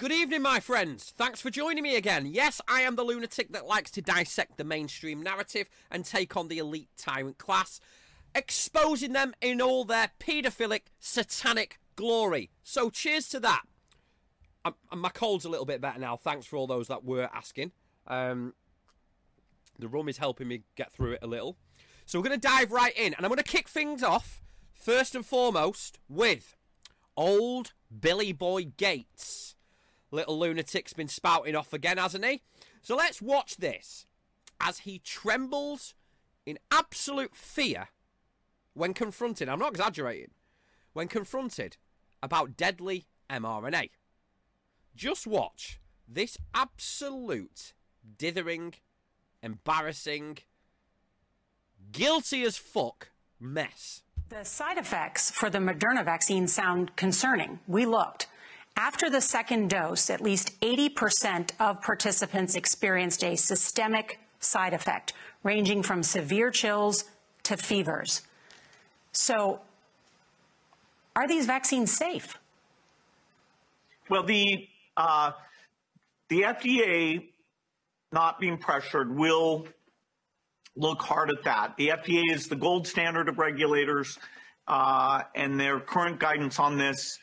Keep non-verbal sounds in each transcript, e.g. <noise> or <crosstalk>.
Good evening, my friends. Thanks for joining me again. Yes, I am the lunatic that likes to dissect the mainstream narrative and take on the elite tyrant class, exposing them in all their paedophilic, satanic glory. So, cheers to that. Um, my cold's a little bit better now. Thanks for all those that were asking. Um, the rum is helping me get through it a little. So, we're going to dive right in, and I'm going to kick things off first and foremost with old Billy Boy Gates. Little lunatic's been spouting off again, hasn't he? So let's watch this as he trembles in absolute fear when confronted. I'm not exaggerating. When confronted about deadly mRNA. Just watch this absolute dithering, embarrassing, guilty as fuck mess. The side effects for the Moderna vaccine sound concerning. We looked. After the second dose, at least 80% of participants experienced a systemic side effect, ranging from severe chills to fevers. So, are these vaccines safe? Well, the uh, the FDA, not being pressured, will look hard at that. The FDA is the gold standard of regulators, uh, and their current guidance on this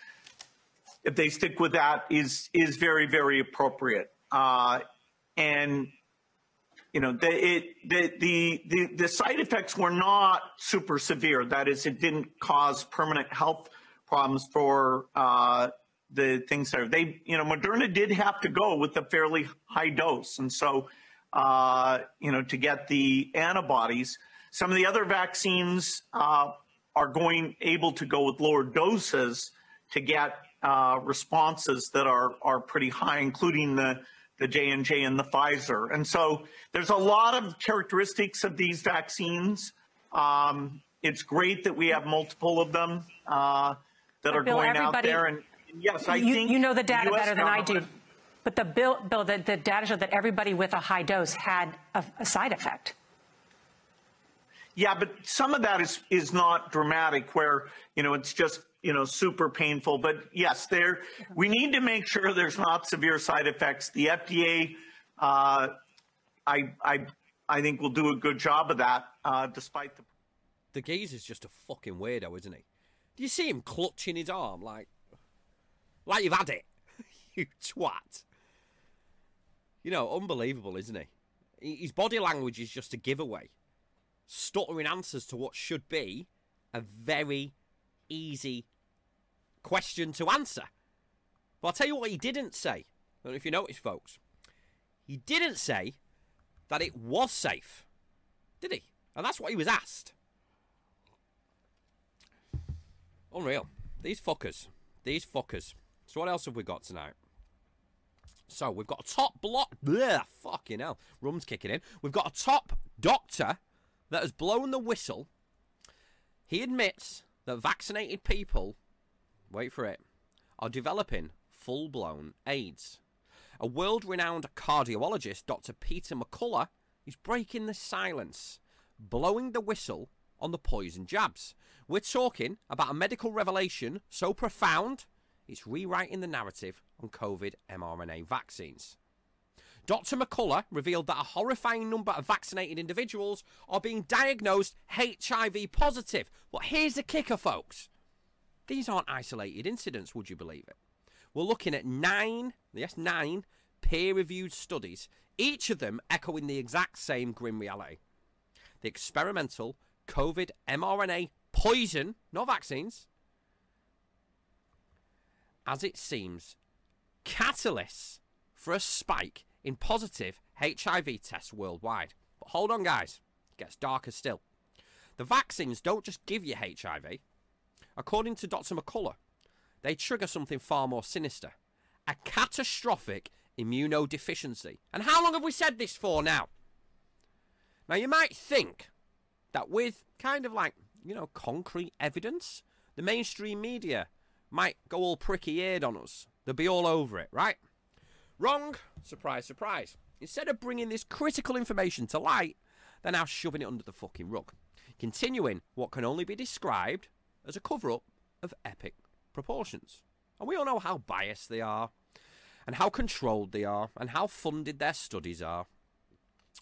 if they stick with that, is is very very appropriate. Uh, and you know, the, it, the, the, the, the side effects were not super severe. That is, it didn't cause permanent health problems for uh, the things there. They, you know, Moderna did have to go with a fairly high dose. And so, uh, you know, to get the antibodies, some of the other vaccines uh, are going able to go with lower doses to get uh, responses that are are pretty high, including the the J and J and the Pfizer. And so there's a lot of characteristics of these vaccines. Um, it's great that we have multiple of them uh, that are Bill, going out there. And yes, I you, think you know the data better than I do. But the bill, Bill, the, the data showed that everybody with a high dose had a, a side effect. Yeah, but some of that is is not dramatic, where you know it's just you know, super painful. But yes, there we need to make sure there's not severe side effects. The FDA, uh, I, I, I think will do a good job of that, uh, despite the. The is just a fucking weirdo, isn't he? Do you see him clutching his arm like, like you've had it, <laughs> you twat? You know, unbelievable, isn't he? His body language is just a giveaway, stuttering answers to what should be a very easy question to answer. But I'll tell you what he didn't say. I don't know if you noticed, folks. He didn't say that it was safe, did he? And that's what he was asked. Unreal. These fuckers. These fuckers. So what else have we got tonight? So we've got a top block. Bleh, fucking hell. Rum's kicking in. We've got a top doctor that has blown the whistle. He admits that vaccinated people, wait for it, are developing full blown AIDS. A world renowned cardiologist, Dr. Peter McCullough, is breaking the silence, blowing the whistle on the poison jabs. We're talking about a medical revelation so profound it's rewriting the narrative on COVID mRNA vaccines. Dr. McCullough revealed that a horrifying number of vaccinated individuals are being diagnosed HIV positive. But here's the kicker, folks. These aren't isolated incidents, would you believe it? We're looking at nine, yes, nine peer reviewed studies, each of them echoing the exact same grim reality. The experimental COVID mRNA poison, not vaccines, as it seems, catalysts for a spike in positive HIV tests worldwide. But hold on, guys, it gets darker still. The vaccines don't just give you HIV. According to Dr. McCullough, they trigger something far more sinister a catastrophic immunodeficiency. And how long have we said this for now? Now, you might think that with kind of like, you know, concrete evidence, the mainstream media might go all pricky eared on us. They'll be all over it, right? Wrong. Surprise, surprise. Instead of bringing this critical information to light, they're now shoving it under the fucking rug. Continuing what can only be described as a cover up of epic proportions. And we all know how biased they are. and how controlled they are, and how funded their studies are.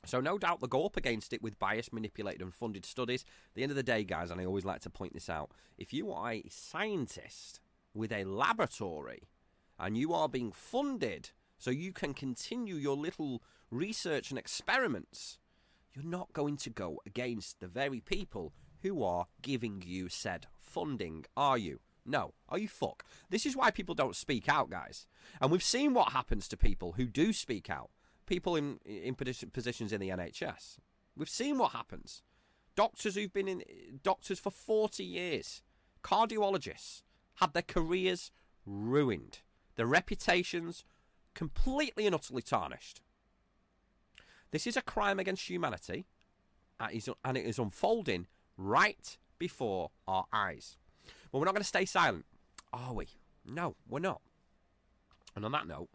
So, no doubt they'll go up against it with biased, manipulated, and funded studies. At the end of the day, guys, and I always like to point this out if you are a scientist with a laboratory and you are being funded so you can continue your little research and experiments, you're not going to go against the very people who are giving you said funding, are you? No. Are you fuck? This is why people don't speak out, guys. And we've seen what happens to people who do speak out. People in in positions in the NHS. We've seen what happens. Doctors who've been in doctors for 40 years, cardiologists had their careers ruined, their reputations completely and utterly tarnished. This is a crime against humanity, and it is unfolding right before our eyes. Well, we're not going to stay silent, are we? No, we're not. And on that note,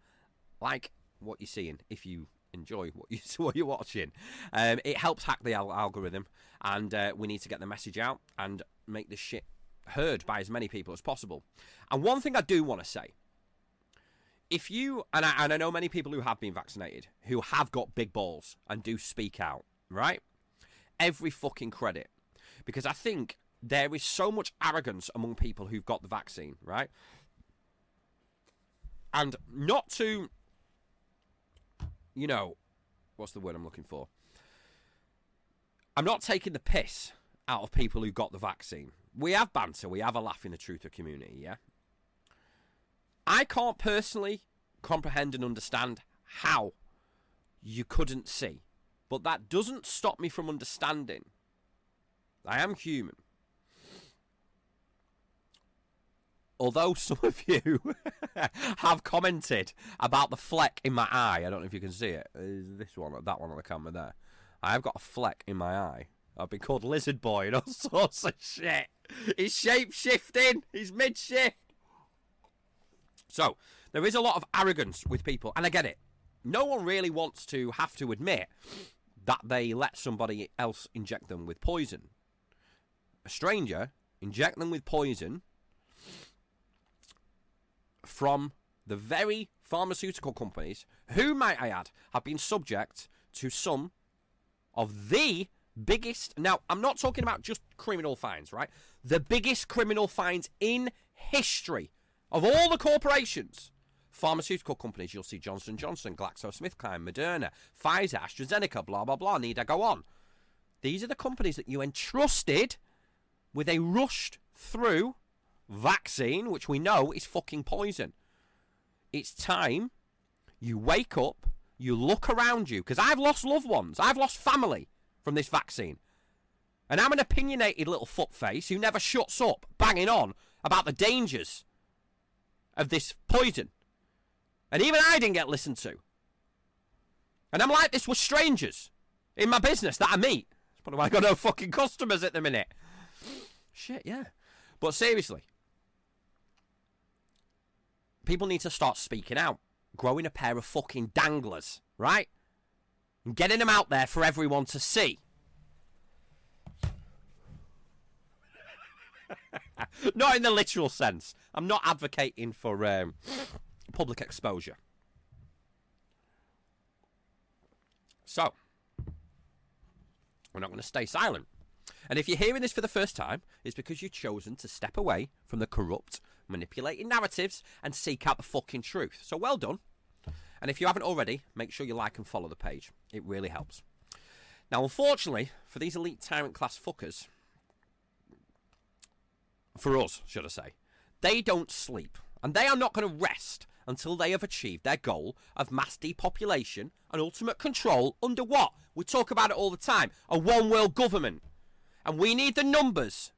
like what you're seeing, if you enjoy what you <laughs> you're watching, um, it helps hack the al- algorithm, and uh, we need to get the message out and make this shit heard by as many people as possible. And one thing I do want to say. If you and I, and I know many people who have been vaccinated who have got big balls and do speak out, right? Every fucking credit because I think there is so much arrogance among people who've got the vaccine, right? And not to, you know, what's the word I'm looking for? I'm not taking the piss out of people who got the vaccine. We have banter, we have a laugh in the truther community, yeah? I can't personally comprehend and understand how you couldn't see. But that doesn't stop me from understanding I am human. Although some of you <laughs> have commented about the fleck in my eye, I don't know if you can see it. Is this one that one on the camera there? I have got a fleck in my eye. I've been called Lizard Boy and all <laughs> sorts of shit. He's shape shifting. He's mid shift. So there is a lot of arrogance with people, and I get it. No one really wants to have to admit that they let somebody else inject them with poison a stranger, inject them with poison from the very pharmaceutical companies who, might I add, have been subject to some of the biggest. Now, I'm not talking about just criminal fines, right? The biggest criminal fines in history of all the corporations. Pharmaceutical companies, you'll see Johnson Johnson, GlaxoSmithKline, Moderna, Pfizer, AstraZeneca, blah blah blah. Need I go on? These are the companies that you entrusted with a rushed through vaccine, which we know is fucking poison. It's time you wake up, you look around you, because I've lost loved ones, I've lost family from this vaccine. And I'm an opinionated little footface who never shuts up banging on about the dangers of this poison. And even I didn't get listened to. And I'm like this with strangers in my business that I meet. That's probably why I got no fucking customers at the minute. Shit, yeah. But seriously, people need to start speaking out, growing a pair of fucking danglers, right? And getting them out there for everyone to see. <laughs> not in the literal sense. I'm not advocating for um, public exposure. So, we're not going to stay silent. And if you're hearing this for the first time, it's because you've chosen to step away from the corrupt, manipulating narratives and seek out the fucking truth. So well done. And if you haven't already, make sure you like and follow the page. It really helps. Now, unfortunately, for these elite tyrant class fuckers, for us, should I say, they don't sleep. And they are not going to rest until they have achieved their goal of mass depopulation and ultimate control under what? We talk about it all the time a one world government. And we need the numbers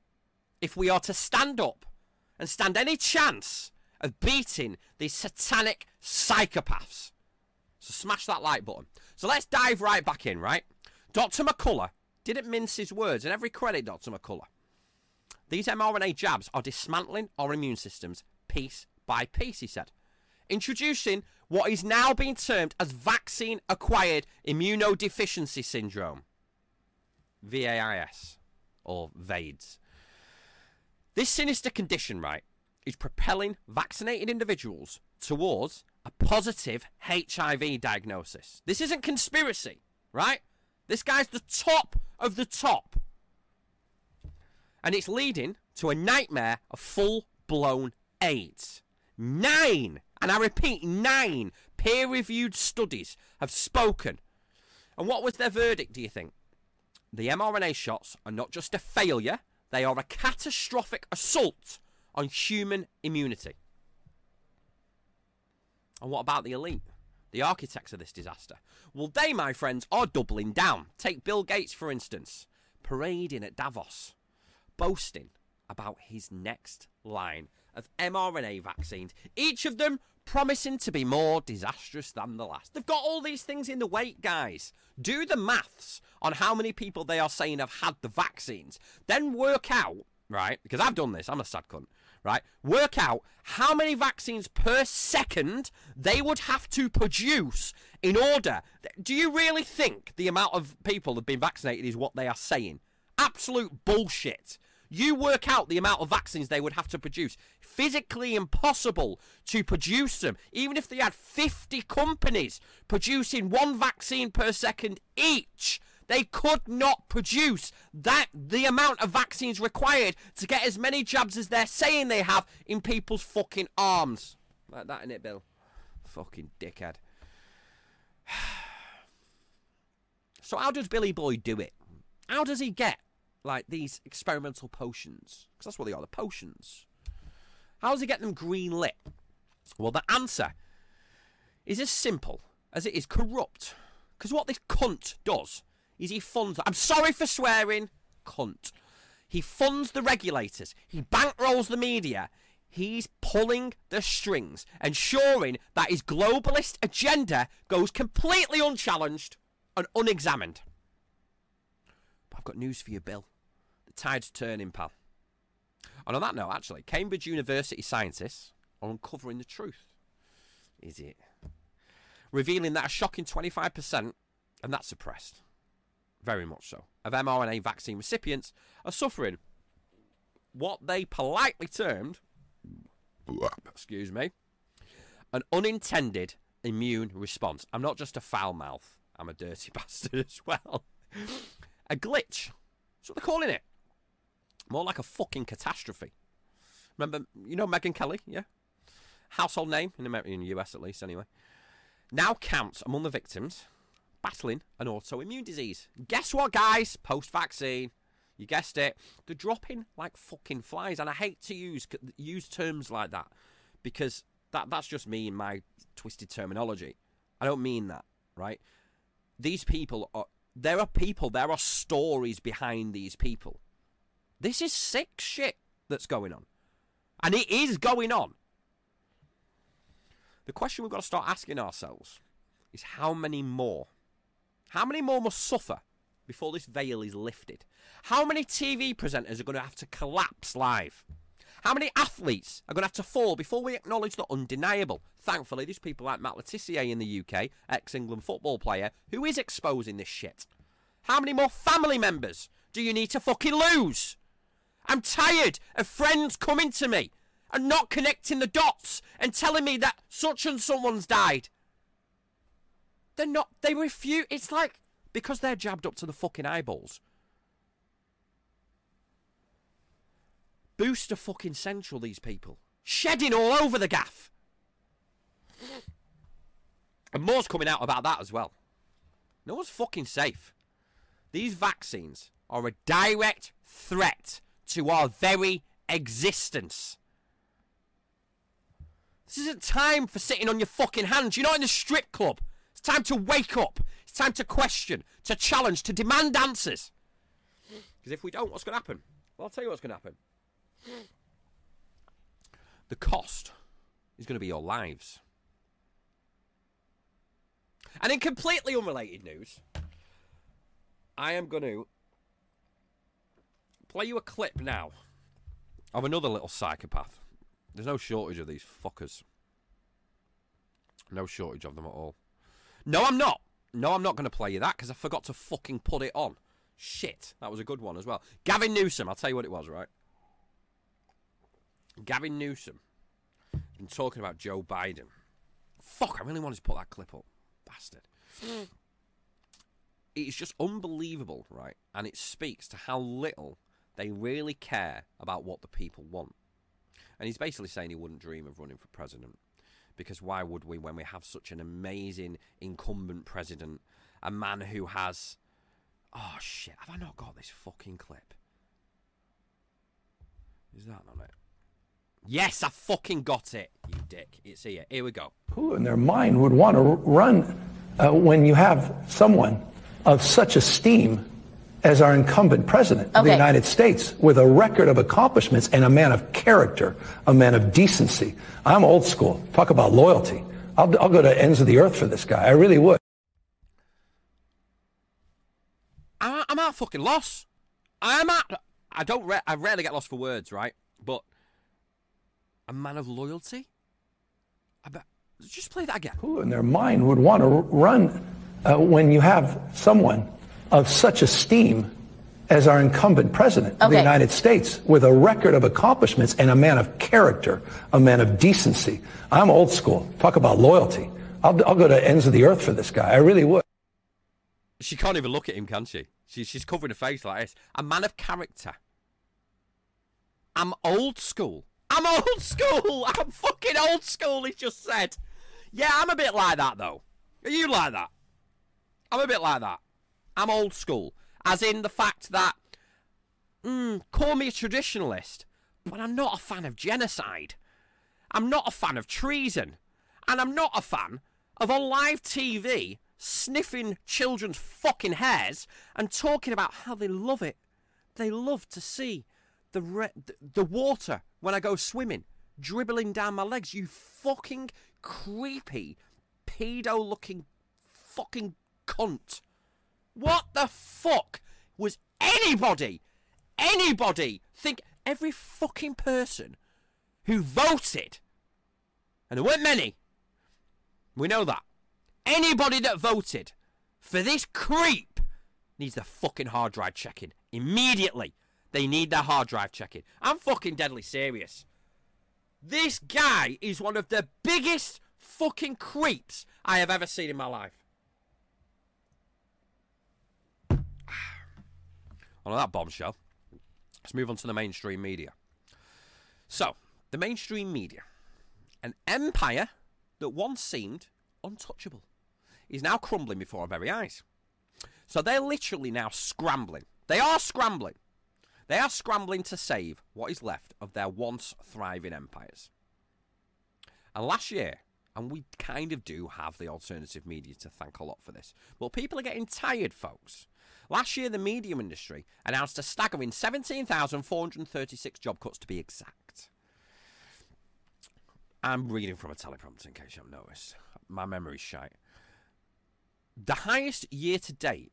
if we are to stand up and stand any chance of beating these satanic psychopaths. So smash that like button. So let's dive right back in, right? Dr. McCullough didn't mince his words, and every credit Dr. McCullough. These mRNA jabs are dismantling our immune systems piece by piece, he said. Introducing what is now being termed as vaccine acquired immunodeficiency syndrome. VAIS or VADES. This sinister condition, right, is propelling vaccinated individuals towards a positive HIV diagnosis. This isn't conspiracy, right? This guy's the top of the top. And it's leading to a nightmare of full blown AIDS. Nine, and I repeat, nine peer reviewed studies have spoken. And what was their verdict, do you think? The mRNA shots are not just a failure, they are a catastrophic assault on human immunity. And what about the elite? The architects of this disaster? Well, they, my friends, are doubling down. Take Bill Gates, for instance, parading at Davos, boasting about his next line of mRNA vaccines, each of them promising to be more disastrous than the last. They've got all these things in the wait, guys. Do the maths on how many people they are saying have had the vaccines. Then work out, right? Because I've done this, I'm a sad cunt, right? Work out how many vaccines per second they would have to produce in order. Do you really think the amount of people that have been vaccinated is what they are saying? Absolute bullshit. You work out the amount of vaccines they would have to produce. Physically impossible to produce them. Even if they had 50 companies producing one vaccine per second each, they could not produce that the amount of vaccines required to get as many jabs as they're saying they have in people's fucking arms. Like that, in it, Bill? Fucking dickhead. <sighs> so how does Billy Boy do it? How does he get like these experimental potions? Because that's what they are, the potions. How does he get them green lit? Well, the answer is as simple as it is corrupt. Because what this cunt does is he funds. I'm sorry for swearing, cunt. He funds the regulators. He bankrolls the media. He's pulling the strings, ensuring that his globalist agenda goes completely unchallenged and unexamined. I've got news for you, Bill. Tide's turning, pal. And on that note, actually, Cambridge University scientists are uncovering the truth. Is it? Revealing that a shocking 25%, and that's suppressed, very much so, of mRNA vaccine recipients are suffering what they politely termed, excuse me, an unintended immune response. I'm not just a foul mouth, I'm a dirty <laughs> bastard as well. a glitch. That's what they're calling it. More like a fucking catastrophe. Remember, you know Megyn Kelly, yeah? Household name in America, in the US at least, anyway. Now counts among the victims battling an autoimmune disease. Guess what, guys? Post vaccine. You guessed it. They're dropping like fucking flies, and I hate to use use terms like that because that that's just me and my twisted terminology. I don't mean that, right? These people are. There are people. There are stories behind these people. This is sick shit that's going on. And it is going on. The question we've got to start asking ourselves is how many more? How many more must suffer before this veil is lifted? How many TV presenters are going to have to collapse live? How many athletes are going to have to fall before we acknowledge the undeniable? Thankfully, there's people like Matt Le Tissier in the UK, ex England football player, who is exposing this shit. How many more family members do you need to fucking lose? I'm tired of friends coming to me and not connecting the dots and telling me that such and someone's died. They're not, they refuse. It's like because they're jabbed up to the fucking eyeballs. Booster fucking central, these people. Shedding all over the gaff. And more's coming out about that as well. No one's fucking safe. These vaccines are a direct threat to our very existence. This isn't time for sitting on your fucking hands. You're not in the strip club. It's time to wake up. It's time to question, to challenge, to demand answers. Because if we don't, what's going to happen? Well, I'll tell you what's going to happen. The cost is going to be your lives. And in completely unrelated news, I am going to play you a clip now of another little psychopath. There's no shortage of these fuckers. No shortage of them at all. No, I'm not. No, I'm not going to play you that because I forgot to fucking put it on. Shit, that was a good one as well. Gavin Newsom, I'll tell you what it was, right? Gavin Newsom been talking about Joe Biden Fuck, I really wanted to put that clip up. Bastard. Mm. It's just unbelievable, right? And it speaks to how little they really care about what the people want. And he's basically saying he wouldn't dream of running for president. Because why would we when we have such an amazing incumbent president? A man who has. Oh shit, have I not got this fucking clip? Is that on it? Yes, I fucking got it, you dick. It's here. Here we go. Who in their mind would want to run uh, when you have someone of such esteem as our incumbent president of the United States with a record of accomplishments and a man of character, a man of decency? I'm old school. Talk about loyalty. I'll, I'll go to ends of the earth for this guy. I really would. I'm, I'm at fucking loss. I'm at. I don't. Re- I rarely get lost for words, right? But a man of loyalty. I bet. Just play that again. Who in their mind would want to run uh, when you have someone of such esteem as our incumbent president of the United States with a record of accomplishments and a man of character, a man of decency? I'm old school. Talk about loyalty. I'll, I'll go to ends of the earth for this guy. I really would. She can't even look at him, can she? she she's covering her face like this. A man of character. I'm old school. I'm old <laughs> school. I'm fucking old school. He just said. Yeah, I'm a bit like that though. Are you like that? I'm a bit like that. I'm old school, as in the fact that, mm, call me a traditionalist, but I'm not a fan of genocide. I'm not a fan of treason, and I'm not a fan of on live TV sniffing children's fucking hairs and talking about how they love it. They love to see the re- the water when I go swimming dribbling down my legs. You fucking creepy, pedo-looking fucking cunt. What the fuck was anybody, anybody think every fucking person who voted, and there weren't many, we know that, anybody that voted for this creep needs their fucking hard drive checking immediately. They need their hard drive checking. I'm fucking deadly serious. This guy is one of the biggest fucking creeps I have ever seen in my life. Oh, on that bombshell, let's move on to the mainstream media. So, the mainstream media, an empire that once seemed untouchable, is now crumbling before our very eyes. So they're literally now scrambling. They are scrambling. They are scrambling to save what is left of their once thriving empires. And last year, and we kind of do have the alternative media to thank a lot for this, but people are getting tired, folks. Last year, the media industry announced a staggering 17,436 job cuts to be exact. I'm reading from a teleprompter in case you haven't noticed. My memory's shite. The highest year to date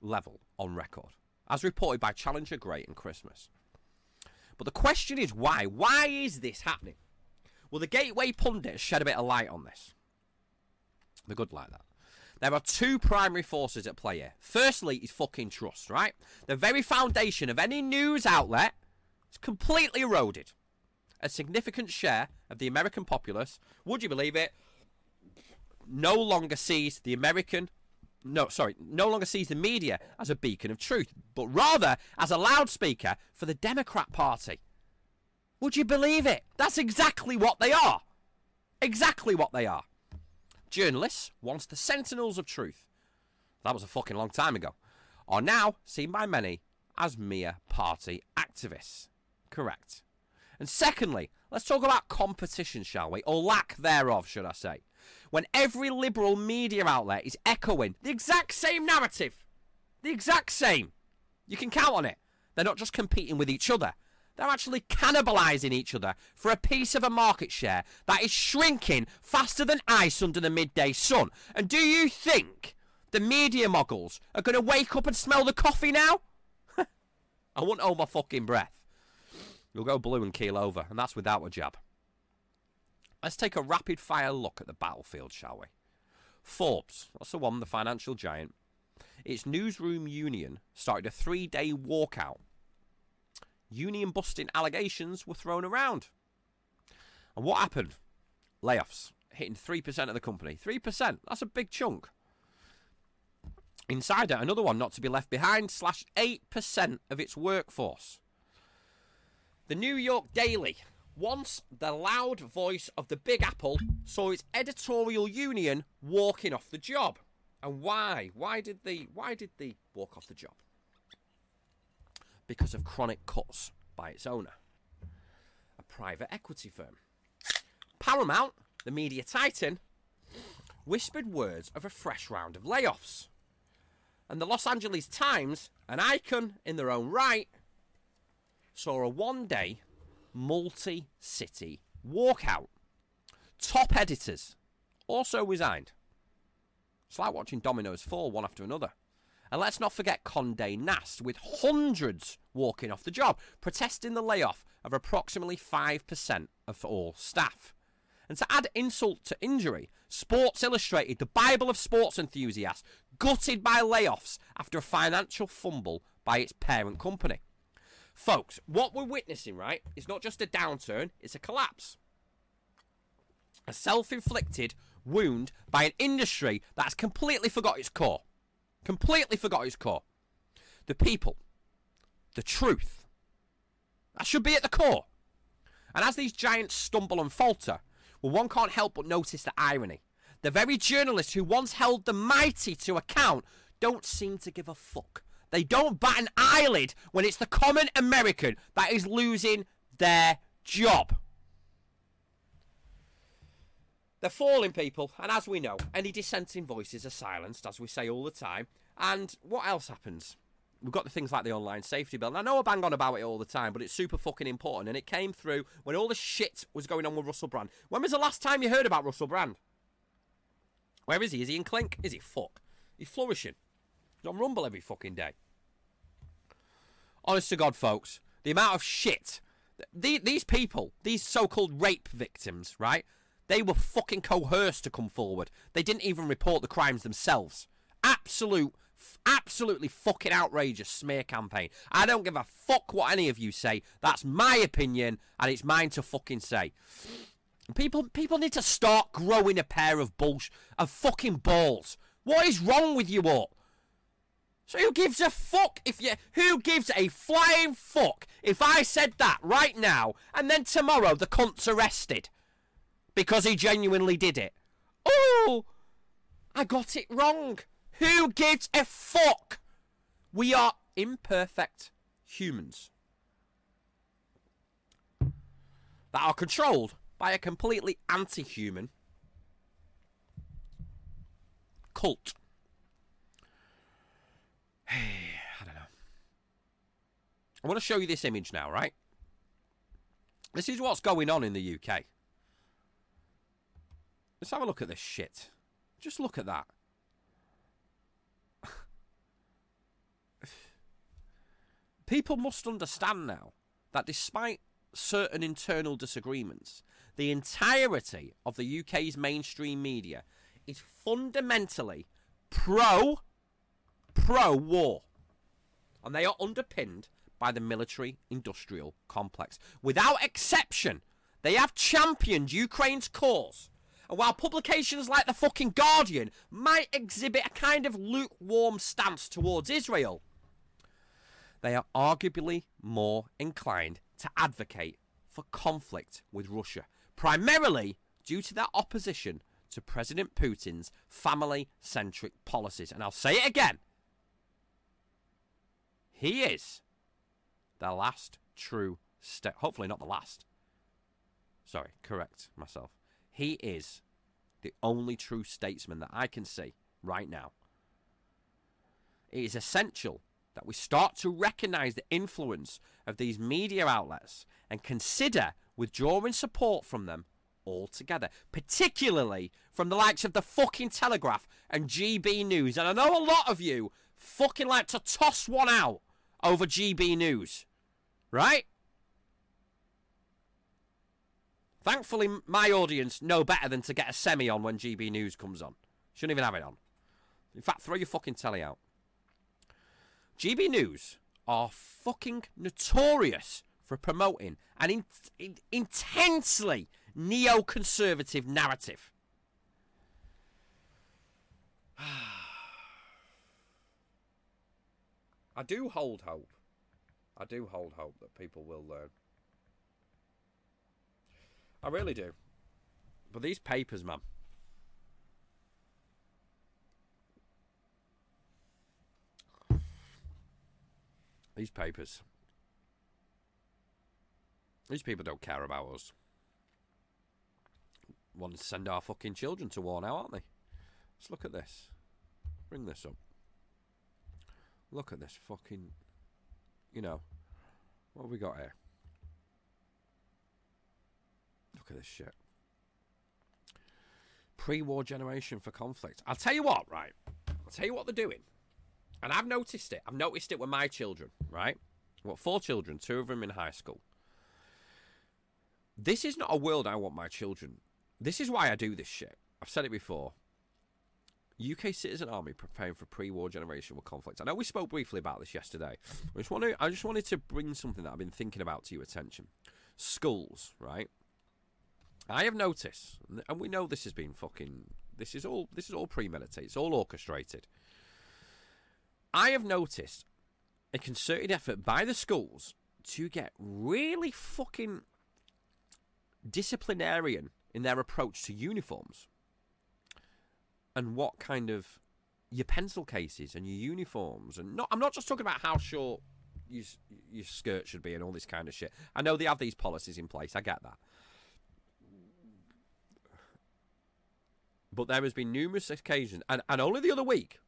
level on record, as reported by Challenger Gray and Christmas. But the question is why? Why is this happening? Well, the Gateway pundit shed a bit of light on this. The good like that. There are two primary forces at play here. Firstly, is fucking trust, right? The very foundation of any news outlet is completely eroded. A significant share of the American populace, would you believe it, no longer sees the American no, sorry, no longer sees the media as a beacon of truth, but rather as a loudspeaker for the Democrat Party. Would you believe it? That's exactly what they are. Exactly what they are. Journalists, once the sentinels of truth, that was a fucking long time ago, are now seen by many as mere party activists. Correct. And secondly, let's talk about competition, shall we? Or lack thereof, should I say. When every liberal media outlet is echoing the exact same narrative. The exact same. You can count on it. They're not just competing with each other. They're actually cannibalizing each other for a piece of a market share that is shrinking faster than ice under the midday sun. And do you think the media moguls are going to wake up and smell the coffee now? <laughs> I wouldn't hold my fucking breath. You'll go blue and keel over, and that's without a jab. Let's take a rapid fire look at the battlefield, shall we? Forbes, that's the one, the financial giant. Its newsroom union started a three day walkout. Union busting allegations were thrown around. And what happened? Layoffs. hitting 3% of the company. 3%, that's a big chunk. Insider, another one not to be left behind, slash 8% of its workforce. The New York Daily, once the loud voice of the Big Apple, saw its editorial union walking off the job. And why? Why did they why did they walk off the job? Because of chronic cuts by its owner, a private equity firm. Paramount, the media titan, whispered words of a fresh round of layoffs. And the Los Angeles Times, an icon in their own right, saw a one day multi city walkout. Top editors also resigned. It's like watching dominoes fall one after another. And let's not forget Conde Nast, with hundreds walking off the job, protesting the layoff of approximately 5% of all staff. And to add insult to injury, Sports Illustrated, the Bible of sports enthusiasts, gutted by layoffs after a financial fumble by its parent company. Folks, what we're witnessing, right, is not just a downturn, it's a collapse. A self inflicted wound by an industry that has completely forgot its core. Completely forgot his core. The people. The truth. That should be at the core. And as these giants stumble and falter, well, one can't help but notice the irony. The very journalists who once held the mighty to account don't seem to give a fuck. They don't bat an eyelid when it's the common American that is losing their job. They're falling, people, and as we know, any dissenting voices are silenced, as we say all the time. And what else happens? We've got the things like the online safety bill. And I know I bang on about it all the time, but it's super fucking important. And it came through when all the shit was going on with Russell Brand. When was the last time you heard about Russell Brand? Where is he? Is he in Clink? Is he fuck? He's flourishing. He's on Rumble every fucking day. Honest to God, folks, the amount of shit. These people, these so called rape victims, right? They were fucking coerced to come forward. They didn't even report the crimes themselves. Absolute, absolutely fucking outrageous smear campaign. I don't give a fuck what any of you say. That's my opinion, and it's mine to fucking say. People, people need to start growing a pair of bullsh of fucking balls. What is wrong with you all? So who gives a fuck if you who gives a flying fuck if I said that right now and then tomorrow the cunt's arrested because he genuinely did it? Oh, I got it wrong. Who gives a fuck? We are imperfect humans that are controlled by a completely anti-human cult. Hey, <sighs> I don't know. I want to show you this image now, right? This is what's going on in the UK. Let's have a look at this shit. Just look at that. <sighs> People must understand now that despite certain internal disagreements, the entirety of the UK's mainstream media is fundamentally pro pro war. And they are underpinned by the military industrial complex. Without exception, they have championed Ukraine's cause. While publications like the fucking Guardian might exhibit a kind of lukewarm stance towards Israel, they are arguably more inclined to advocate for conflict with Russia, primarily due to their opposition to President Putin's family centric policies. And I'll say it again he is the last true step. Hopefully, not the last. Sorry, correct myself. He is the only true statesman that I can see right now. It is essential that we start to recognize the influence of these media outlets and consider withdrawing support from them altogether, particularly from the likes of the fucking Telegraph and GB News. And I know a lot of you fucking like to toss one out over GB News, right? Thankfully, my audience know better than to get a semi on when GB News comes on. Shouldn't even have it on. In fact, throw your fucking telly out. GB News are fucking notorious for promoting an in- in- intensely neoconservative narrative, <sighs> I do hold hope. I do hold hope that people will learn. I really do. But these papers, man. These papers. These people don't care about us. Want to send our fucking children to war now, aren't they? Let's look at this. Bring this up. Look at this fucking. You know. What have we got here? Look at this shit. Pre war generation for conflict. I'll tell you what, right? I'll tell you what they're doing. And I've noticed it. I've noticed it with my children, right? I've got four children, two of them in high school. This is not a world I want my children. This is why I do this shit. I've said it before. UK citizen army preparing for pre-war generational conflict. I know we spoke briefly about this yesterday. I just want to, I just wanted to bring something that I've been thinking about to your attention. Schools, right? I have noticed, and we know this has been fucking. This is all. This is all premeditated. It's all orchestrated. I have noticed a concerted effort by the schools to get really fucking disciplinarian in their approach to uniforms and what kind of your pencil cases and your uniforms and not I'm not just talking about how short your, your skirt should be and all this kind of shit. I know they have these policies in place. I get that. But there has been numerous occasions, and, and only the other week,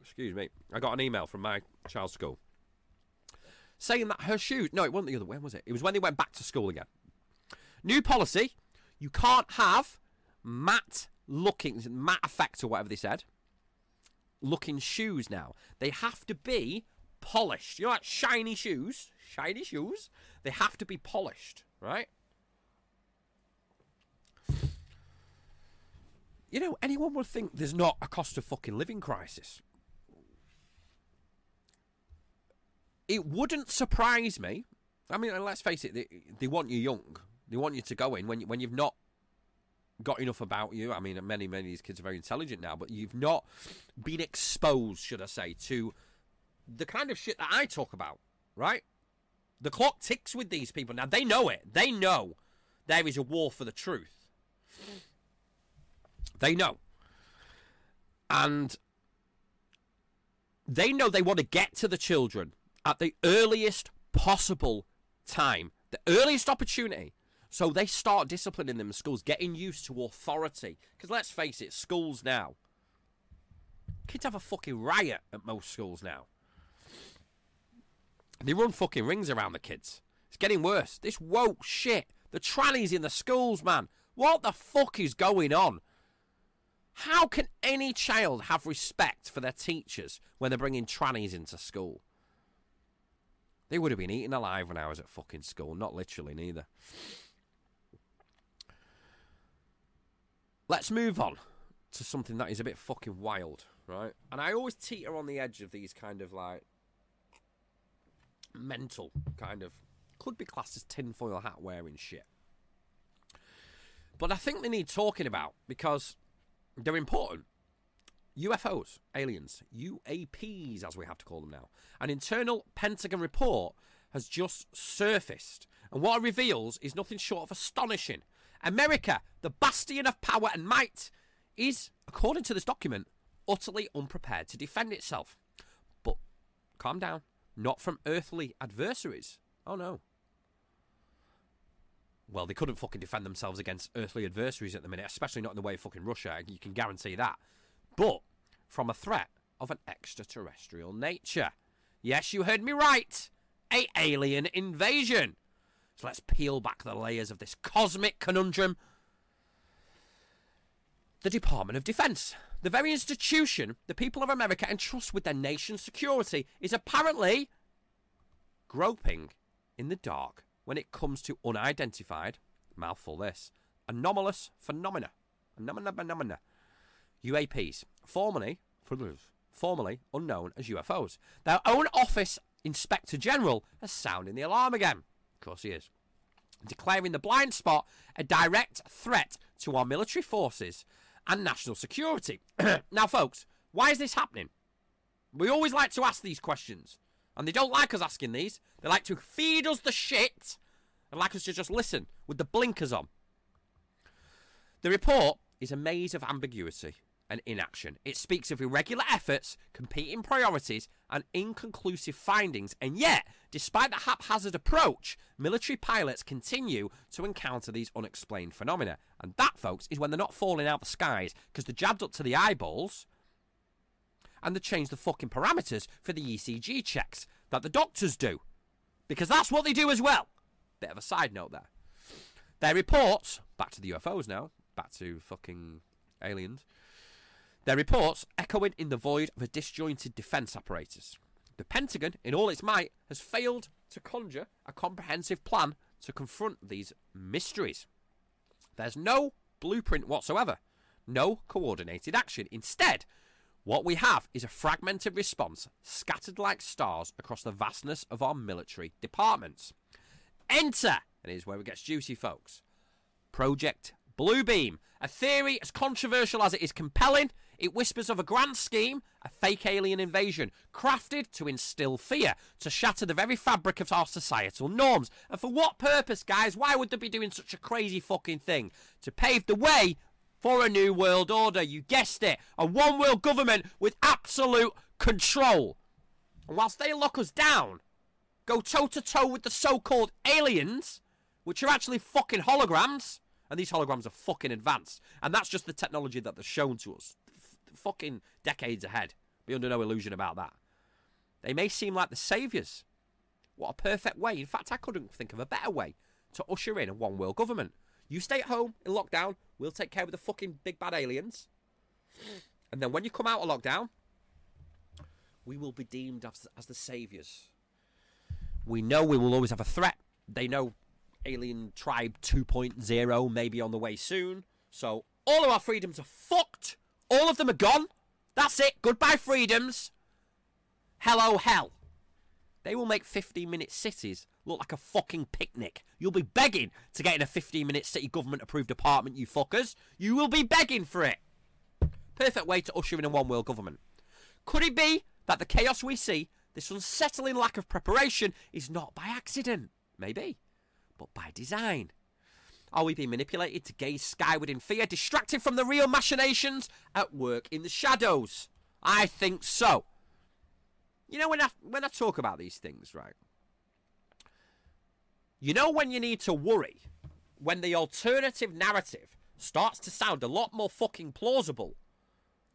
excuse me, I got an email from my child's school saying that her shoes. No, it wasn't the other. When was it? It was when they went back to school again. New policy: you can't have matte looking, matte effect or whatever they said. Looking shoes now. They have to be polished. You know, like shiny shoes. Shiny shoes. They have to be polished, right? You know, anyone would think there's not a cost of fucking living crisis. It wouldn't surprise me. I mean, let's face it, they, they want you young. They want you to go in when, when you've not got enough about you. I mean, many, many of these kids are very intelligent now, but you've not been exposed, should I say, to the kind of shit that I talk about, right? The clock ticks with these people. Now, they know it. They know there is a war for the truth. They know. And they know they want to get to the children at the earliest possible time, the earliest opportunity. So they start disciplining them in schools, getting used to authority. Because let's face it, schools now, kids have a fucking riot at most schools now. They run fucking rings around the kids. It's getting worse. This woke shit. The trannies in the schools, man. What the fuck is going on? How can any child have respect for their teachers when they're bringing trannies into school? They would have been eaten alive when I was at fucking school. Not literally, neither. Let's move on to something that is a bit fucking wild, right? And I always teeter on the edge of these kind of like mental kind of could be classed as tinfoil hat wearing shit. But I think they need talking about because they're important. UFOs, aliens, UAPs as we have to call them now. An internal Pentagon report has just surfaced, and what it reveals is nothing short of astonishing. America, the bastion of power and might, is, according to this document, utterly unprepared to defend itself. But calm down, not from earthly adversaries. Oh no. Well, they couldn't fucking defend themselves against earthly adversaries at the minute, especially not in the way of fucking Russia. You can guarantee that. But from a threat of an extraterrestrial nature. Yes, you heard me right. A alien invasion. So let's peel back the layers of this cosmic conundrum. The Department of Defense, the very institution the people of America entrust with their nation's security, is apparently groping in the dark when it comes to unidentified, mouthful this, anomalous phenomena. Phenomena, phenomena. UAPs, formerly, formerly unknown as UFOs. Their own office inspector general has sounded the alarm again. Of course he is. Declaring the blind spot a direct threat to our military forces and national security. <clears throat> now, folks, Why is this happening? We always like to ask these questions, and they don't like us asking these. They like to feed us the shit and like us to just listen with the blinkers on. The report is a maze of ambiguity and inaction. It speaks of irregular efforts, competing priorities, and inconclusive findings. And yet, despite the haphazard approach, military pilots continue to encounter these unexplained phenomena. And that, folks, is when they're not falling out of the skies because they're jabbed up to the eyeballs and they change the fucking parameters for the ECG checks that the doctors do. Because that's what they do as well. Bit of a side note there. Their reports, back to the UFOs now, back to fucking aliens, their reports echoing in the void of a disjointed defence apparatus. The Pentagon, in all its might, has failed to conjure a comprehensive plan to confront these mysteries. There's no blueprint whatsoever, no coordinated action. Instead, what we have is a fragmented response scattered like stars across the vastness of our military departments. Enter, and here's where it gets juicy, folks. Project Bluebeam, a theory as controversial as it is compelling. It whispers of a grand scheme, a fake alien invasion, crafted to instill fear, to shatter the very fabric of our societal norms. And for what purpose, guys? Why would they be doing such a crazy fucking thing? To pave the way for a new world order. You guessed it. A one world government with absolute control. And whilst they lock us down, go toe to toe with the so called aliens, which are actually fucking holograms, and these holograms are fucking advanced. And that's just the technology that they're shown to us. F- fucking decades ahead. Be under no illusion about that. They may seem like the saviours. What a perfect way. In fact, I couldn't think of a better way to usher in a one world government. You stay at home in lockdown, we'll take care of the fucking big bad aliens. And then when you come out of lockdown, we will be deemed as, as the saviours. We know we will always have a threat. They know Alien Tribe 2.0 may be on the way soon. So all of our freedoms are fucked. All of them are gone. That's it. Goodbye, freedoms. Hello, hell. They will make 15 minute cities look like a fucking picnic. You'll be begging to get in a 15 minute city government approved apartment, you fuckers. You will be begging for it. Perfect way to usher in a one world government. Could it be that the chaos we see, this unsettling lack of preparation, is not by accident? Maybe, but by design. Are we being manipulated to gaze skyward in fear, distracted from the real machinations at work in the shadows? I think so. You know when I when I talk about these things, right? You know when you need to worry when the alternative narrative starts to sound a lot more fucking plausible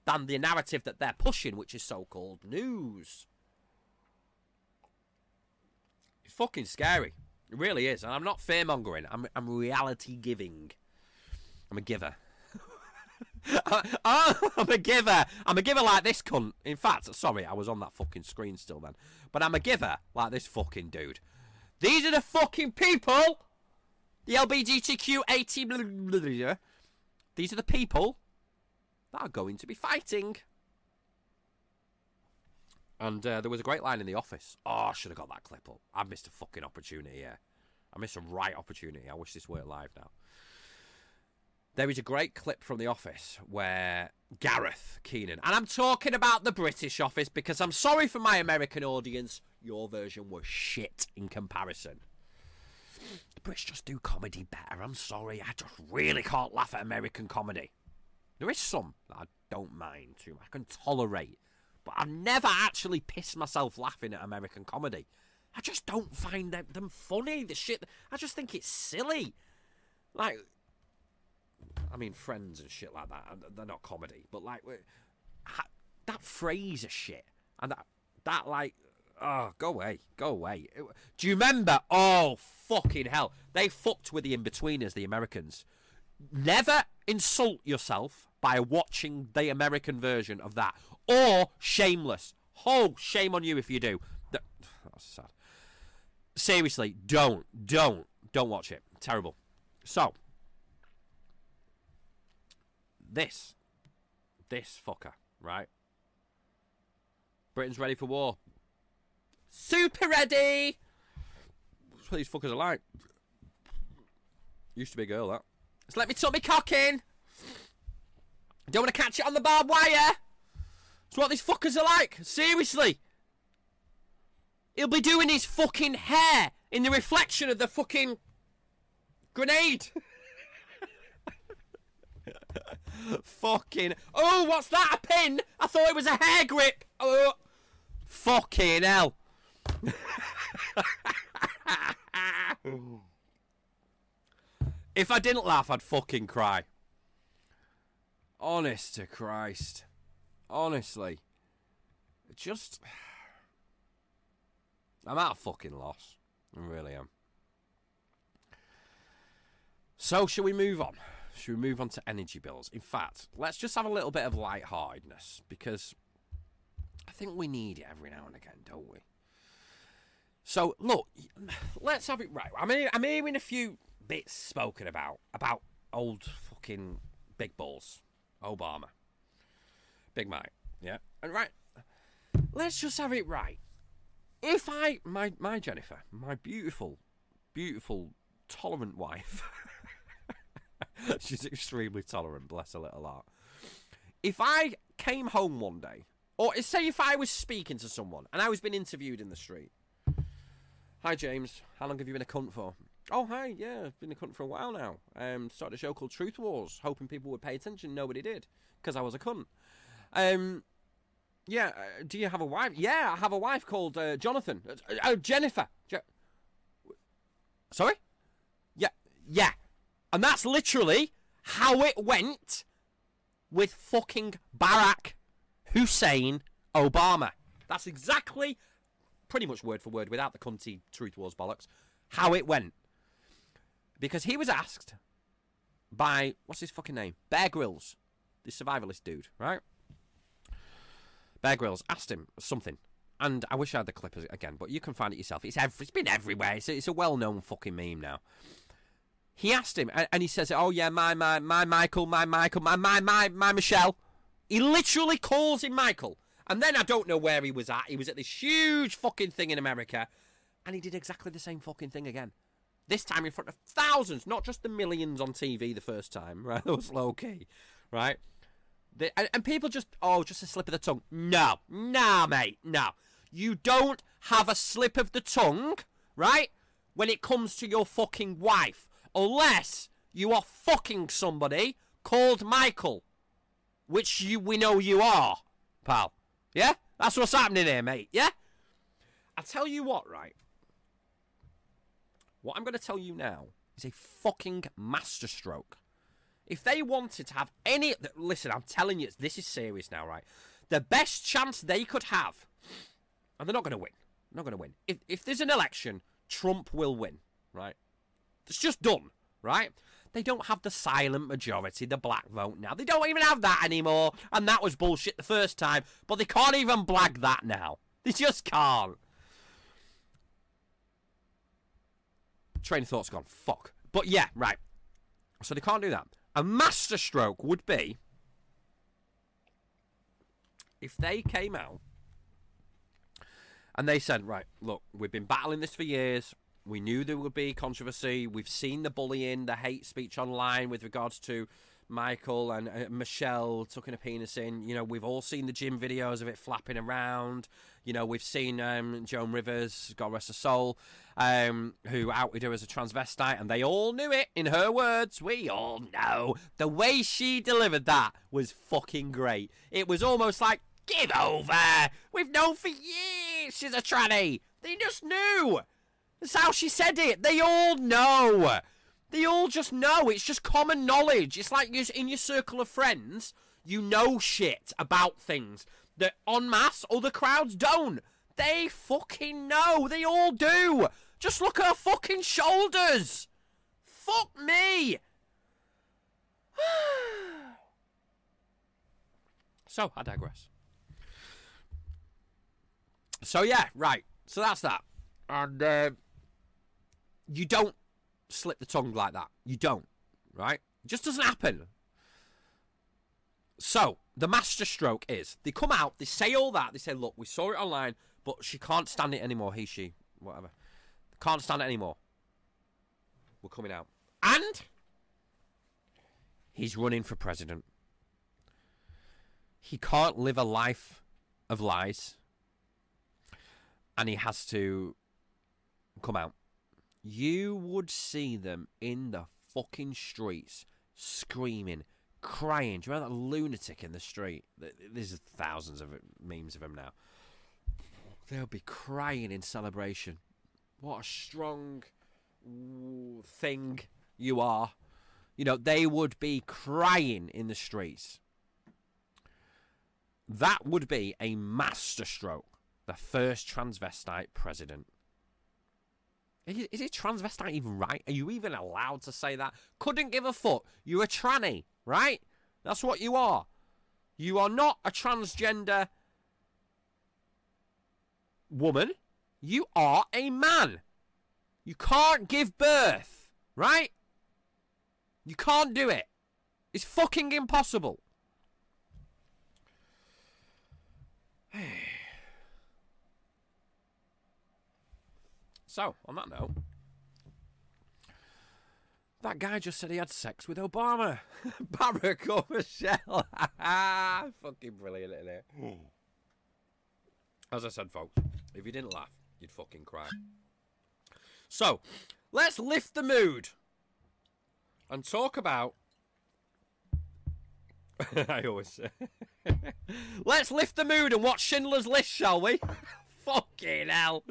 than the narrative that they're pushing, which is so-called news. It's fucking scary. It really is. And I'm not fear mongering. I'm I'm reality giving. I'm a giver. <laughs> I'm a giver. I'm a giver like this cunt. In fact, sorry, I was on that fucking screen still then. But I'm a giver like this fucking dude. These are the fucking people. The LGBTQ 18. Blah, blah, blah, These are the people that are going to be fighting. And uh, there was a great line in the office. Oh, I should have got that clip up. I missed a fucking opportunity, here. I missed a right opportunity. I wish this weren't live now. There is a great clip from The Office where Gareth Keenan, and I'm talking about the British Office because I'm sorry for my American audience, your version was shit in comparison. The Brits just do comedy better. I'm sorry, I just really can't laugh at American comedy. There is some that I don't mind too much. I can tolerate, but I've never actually pissed myself laughing at American comedy. I just don't find them, them funny. The shit, I just think it's silly. Like, I mean, Friends and shit like that. They're not comedy, but like that phrase of shit and that that like oh go away go away. Do you remember? Oh fucking hell. They fucked with the Inbetweeners the americans. Never insult yourself by watching the american version of that. Or shameless. Oh shame on you if you do. That, <sighs> that's sad. Seriously don't don't don't watch it. Terrible. So this, this fucker, right? Britain's ready for war. Super ready! That's what these fuckers are like. Used to be a girl, that. Just let me tuck me cock in. Don't want to catch it on the barbed wire. That's what these fuckers are like. Seriously. He'll be doing his fucking hair in the reflection of the fucking grenade. <laughs> fucking. Oh, what's that? A pin? I thought it was a hair grip. Oh, fucking hell. <laughs> if I didn't laugh, I'd fucking cry. Honest to Christ. Honestly. Just. I'm at a fucking loss. I really am. So, shall we move on? Should we move on to energy bills? In fact, let's just have a little bit of lightheartedness because I think we need it every now and again, don't we? So, look, let's have it right. I mean, I'm hearing a few bits spoken about about old fucking big balls, Obama, Big Mike, yeah, and right. Let's just have it right. If I, my my Jennifer, my beautiful, beautiful, tolerant wife. <laughs> <laughs> She's extremely tolerant, bless her little heart. If I came home one day, or say if I was speaking to someone and I was being interviewed in the street. Hi James, how long have you been a cunt for? Oh hi, yeah, I've been a cunt for a while now. Um, started a show called Truth Wars, hoping people would pay attention. Nobody did, because I was a cunt. Um, yeah, uh, do you have a wife? Yeah, I have a wife called uh, Jonathan. Uh, uh, Jennifer. Je- Sorry? Yeah, yeah. And that's literally how it went with fucking Barack Hussein Obama. That's exactly, pretty much word for word, without the cunty truth wars bollocks, how it went. Because he was asked by, what's his fucking name? Bear Grylls, the survivalist dude, right? Bear Grylls asked him something. And I wish I had the clip again, but you can find it yourself. It's, every, it's been everywhere. It's, it's a well known fucking meme now. He asked him, and, he says, "Oh yeah, my my my Michael, my Michael, my my my my Michelle." He literally calls him Michael, and then I don't know where he was at. He was at this huge fucking thing in America, and he did exactly the same fucking thing again. This time in front of thousands, not just the millions on TV the first time, <laughs> right? That was low key, right? And, and people just, oh, just a slip of the tongue. No, nah, mate, no. You don't have a slip of the tongue, right? When it comes to your fucking wife unless you are fucking somebody called Michael, which you we know you are, pal. Yeah, that's what's happening here, mate. Yeah. I tell you what, right? What I'm going to tell you now is a fucking masterstroke. If they wanted to have any, listen, I'm telling you, this is serious now, right? The best chance they could have, and they're not going to win. Not going to win. If if there's an election, Trump will win, right? It's just done, right? They don't have the silent majority, the black vote now. They don't even have that anymore. And that was bullshit the first time. But they can't even blag that now. They just can't. Train of thought's gone. Fuck. But yeah, right. So they can't do that. A masterstroke would be if they came out and they said, right, look, we've been battling this for years. We knew there would be controversy. We've seen the bullying, the hate speech online with regards to Michael and uh, Michelle tucking a penis in. You know, we've all seen the gym videos of it flapping around. You know, we've seen um, Joan Rivers, God rest her soul, um, who outed her as a transvestite, and they all knew it. In her words, we all know. The way she delivered that was fucking great. It was almost like, give over. We've known for years she's a tranny. They just knew. That's how she said it. They all know. They all just know. It's just common knowledge. It's like you're in your circle of friends, you know shit about things that en masse other crowds don't. They fucking know. They all do. Just look at her fucking shoulders. Fuck me. <sighs> so, I digress. So, yeah, right. So that's that. And, uh, you don't slip the tongue like that. You don't, right? It just doesn't happen. So, the master stroke is they come out, they say all that, they say, look, we saw it online, but she can't stand it anymore. He, she, whatever. Can't stand it anymore. We're coming out. And he's running for president. He can't live a life of lies, and he has to come out. You would see them in the fucking streets screaming, crying. Do you remember that lunatic in the street? There's thousands of memes of him now. They'll be crying in celebration. What a strong thing you are. You know, they would be crying in the streets. That would be a masterstroke. The first transvestite president. Is, it transvestite even right? Are you even allowed to say that? Couldn't give a fuck. You're a tranny, right? That's what you are. You are not a transgender woman. You are a man. You can't give birth, right? You can't do it. It's fucking impossible. <sighs> <sighs> so, on that note, that guy just said he had sex with Obama. <laughs> Barack or Michelle. <laughs> fucking brilliant, isn't it? As I said, folks, if you didn't laugh, you'd fucking cry. So, let's lift the mood and talk about. <laughs> I always say. let's lift the mood and watch Schindler's List, shall we? Fucking hell.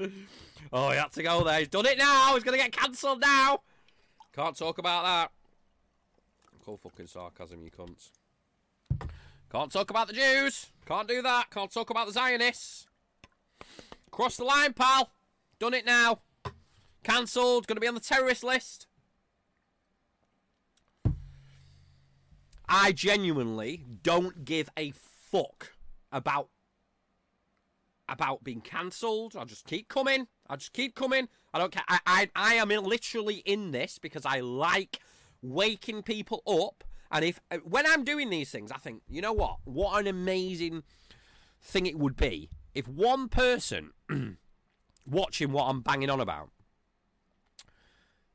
Oh, he had to go there. He's done it now. He's going to get cancelled now. Can't talk about that. Call fucking sarcasm, you cunts. Can't talk about the Jews. Can't do that. Can't talk about the Zionists. Cross the line, pal. Done it now. Cancelled. Going to be on the terrorist list. I genuinely don't give a fuck about about being cancelled. I'll just keep coming. I'll just keep coming. I don't care. I, I, I am literally in this because I like waking people up. And if uh, when I'm doing these things, I think, you know what? What an amazing thing it would be if one person <clears throat> watching what I'm banging on about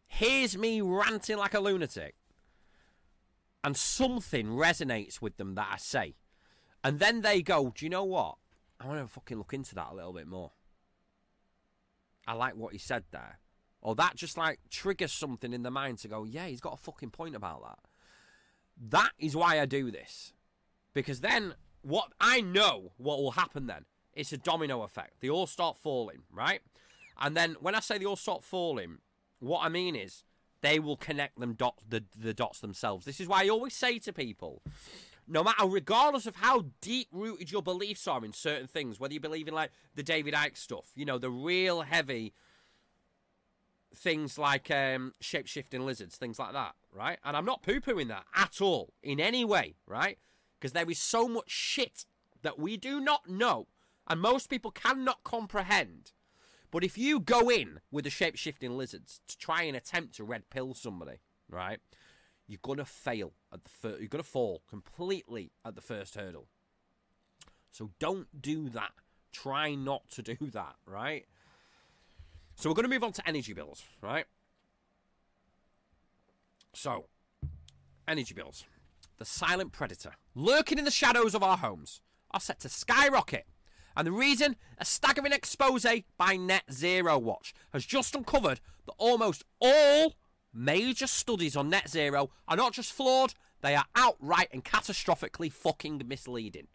hears me ranting like a lunatic and something resonates with them that I say. And then they go, Do you know what? I want to fucking look into that a little bit more. I like what he said there. Or that just like triggers something in the mind to go, Yeah, he's got a fucking point about that. That is why I do this. Because then what I know what will happen then. It's a domino effect. They all start falling, right? And then when I say they all start falling, what I mean is they will connect them dot the, the dots themselves. This is why I always say to people, no matter regardless of how deep rooted your beliefs are in certain things, whether you believe in like the David Icke stuff, you know, the real heavy things like um, shape shifting lizards, things like that, right? And I'm not poo pooing that at all in any way, right? Because there is so much shit that we do not know and most people cannot comprehend but if you go in with the shape shifting lizards to try and attempt to red pill somebody, right, you're gonna fail at the fir- you're gonna fall completely at the first hurdle. So don't do that. Try not to do <laughs> that, right? So we're gonna move on to energy bills, right? So, energy bills. The silent predator lurking in the shadows of our homes are set to skyrocket and the reason, a staggering expose by Net Zero Watch has just uncovered that almost all major studies on net zero are not just flawed, they are outright and catastrophically fucking misleading.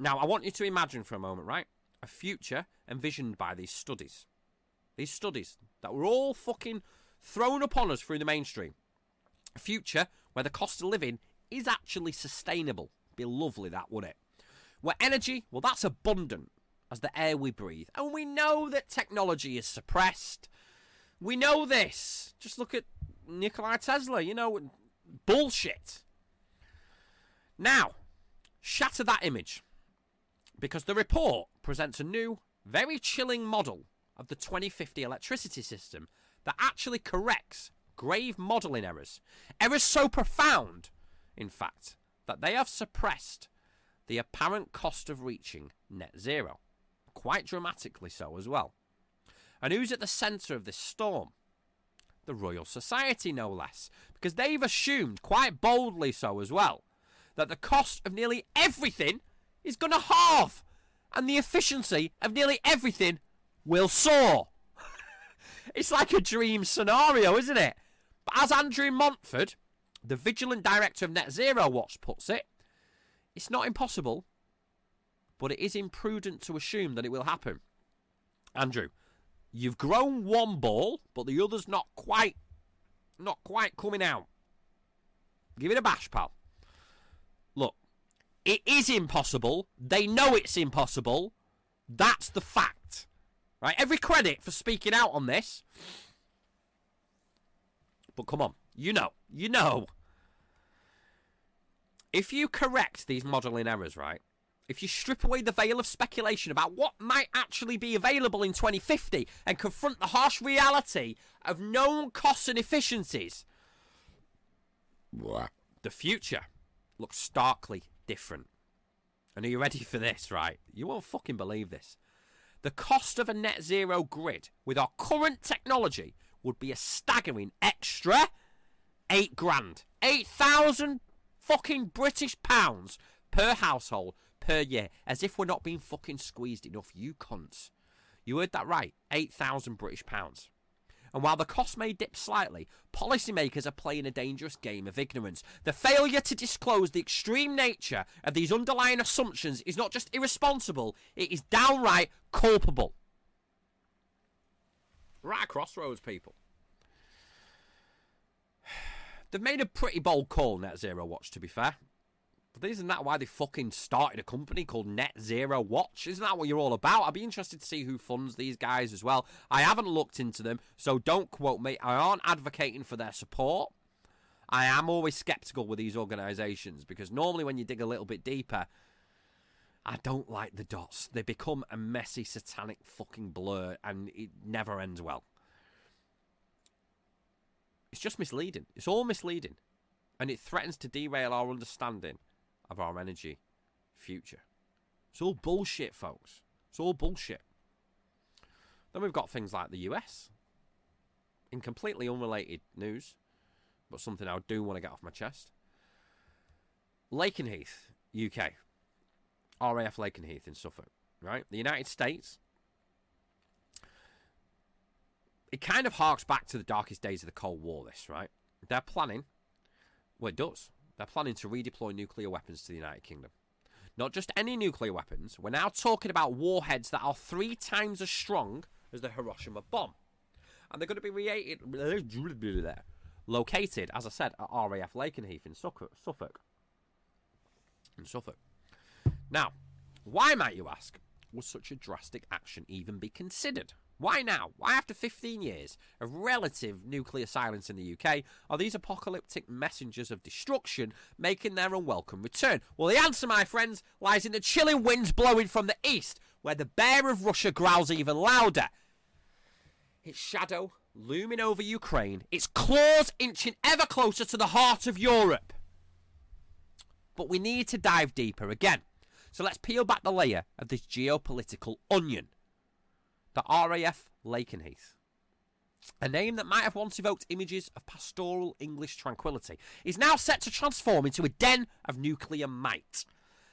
Now, I want you to imagine for a moment, right? A future envisioned by these studies. These studies that were all fucking thrown upon us through the mainstream. A future where the cost of living is actually sustainable. Be lovely, that, wouldn't it? Where energy, well, that's abundant as the air we breathe. And we know that technology is suppressed. We know this. Just look at Nikola Tesla, you know, bullshit. Now, shatter that image because the report presents a new, very chilling model of the 2050 electricity system that actually corrects grave modelling errors. Errors so profound, in fact, that they have suppressed the apparent cost of reaching net zero. Quite dramatically so as well. And who's at the centre of this storm? The Royal Society, no less, because they've assumed, quite boldly so as well, that the cost of nearly everything is going to halve. and the efficiency of nearly everything will soar. <laughs> it's like a dream scenario, isn't it? But as Andrew Montford, the vigilant director of Net Zero Watch, puts it, it's not impossible, but it is imprudent to assume that it will happen. Andrew, you've grown one ball, but the other's not quite, not quite coming out. Give it a bash, pal. Look, it is impossible. They know it's impossible. That's the fact. Right? Every credit for speaking out on this. But come on, you know, you know. If you correct these modelling errors, right? If you strip away the veil of speculation about what might actually be available in 2050 and confront the harsh reality of known costs and efficiencies, the future looks starkly different. And are you ready for this, right? You won't fucking believe this. The cost of a net zero grid with our current technology would be a staggering extra eight grand. 8,000 fucking British pounds per household per year. As if we're not being fucking squeezed enough, you cunts. You heard that right. 8,000 British pounds. And while the cost may dip slightly, policymakers are playing a dangerous game of ignorance. The failure to disclose the extreme nature of these underlying assumptions is not just irresponsible, it is downright culpable. Right crossroads, people. <sighs> They've made a pretty bold call, Net Zero Watch, to be fair. But isn't that why they fucking started a company called Net Zero Watch? Isn't that what you're all about? I'd be interested to see who funds these guys as well. I haven't looked into them, so don't quote me. I aren't advocating for their support. I am always skeptical with these organisations because normally when you dig a little bit deeper, I don't like the dots. They become a messy, satanic fucking blur and it never ends well. It's just misleading. It's all misleading. And it threatens to derail our understanding of our energy future. It's all bullshit, folks. It's all bullshit. Then we've got things like the US. In completely unrelated news, but something I do want to get off my chest. Lakenheath, UK. RAF Lakenheath in Suffolk, right? The United States. It kind of harks back to the darkest days of the Cold War, this, right? They're planning, well, it does. They're planning to redeploy nuclear weapons to the United Kingdom. Not just any nuclear weapons, we're now talking about warheads that are three times as strong as the Hiroshima bomb. And they're going to be created, located, as I said, at RAF Lakenheath in Suffolk. In Suffolk. Now, why, might you ask, would such a drastic action even be considered? Why now? Why, after 15 years of relative nuclear silence in the UK, are these apocalyptic messengers of destruction making their unwelcome return? Well, the answer, my friends, lies in the chilling winds blowing from the east, where the bear of Russia growls even louder. Its shadow looming over Ukraine, its claws inching ever closer to the heart of Europe. But we need to dive deeper again. So let's peel back the layer of this geopolitical onion the RAF Lakenheath. A name that might have once evoked images of pastoral English tranquility is now set to transform into a den of nuclear might.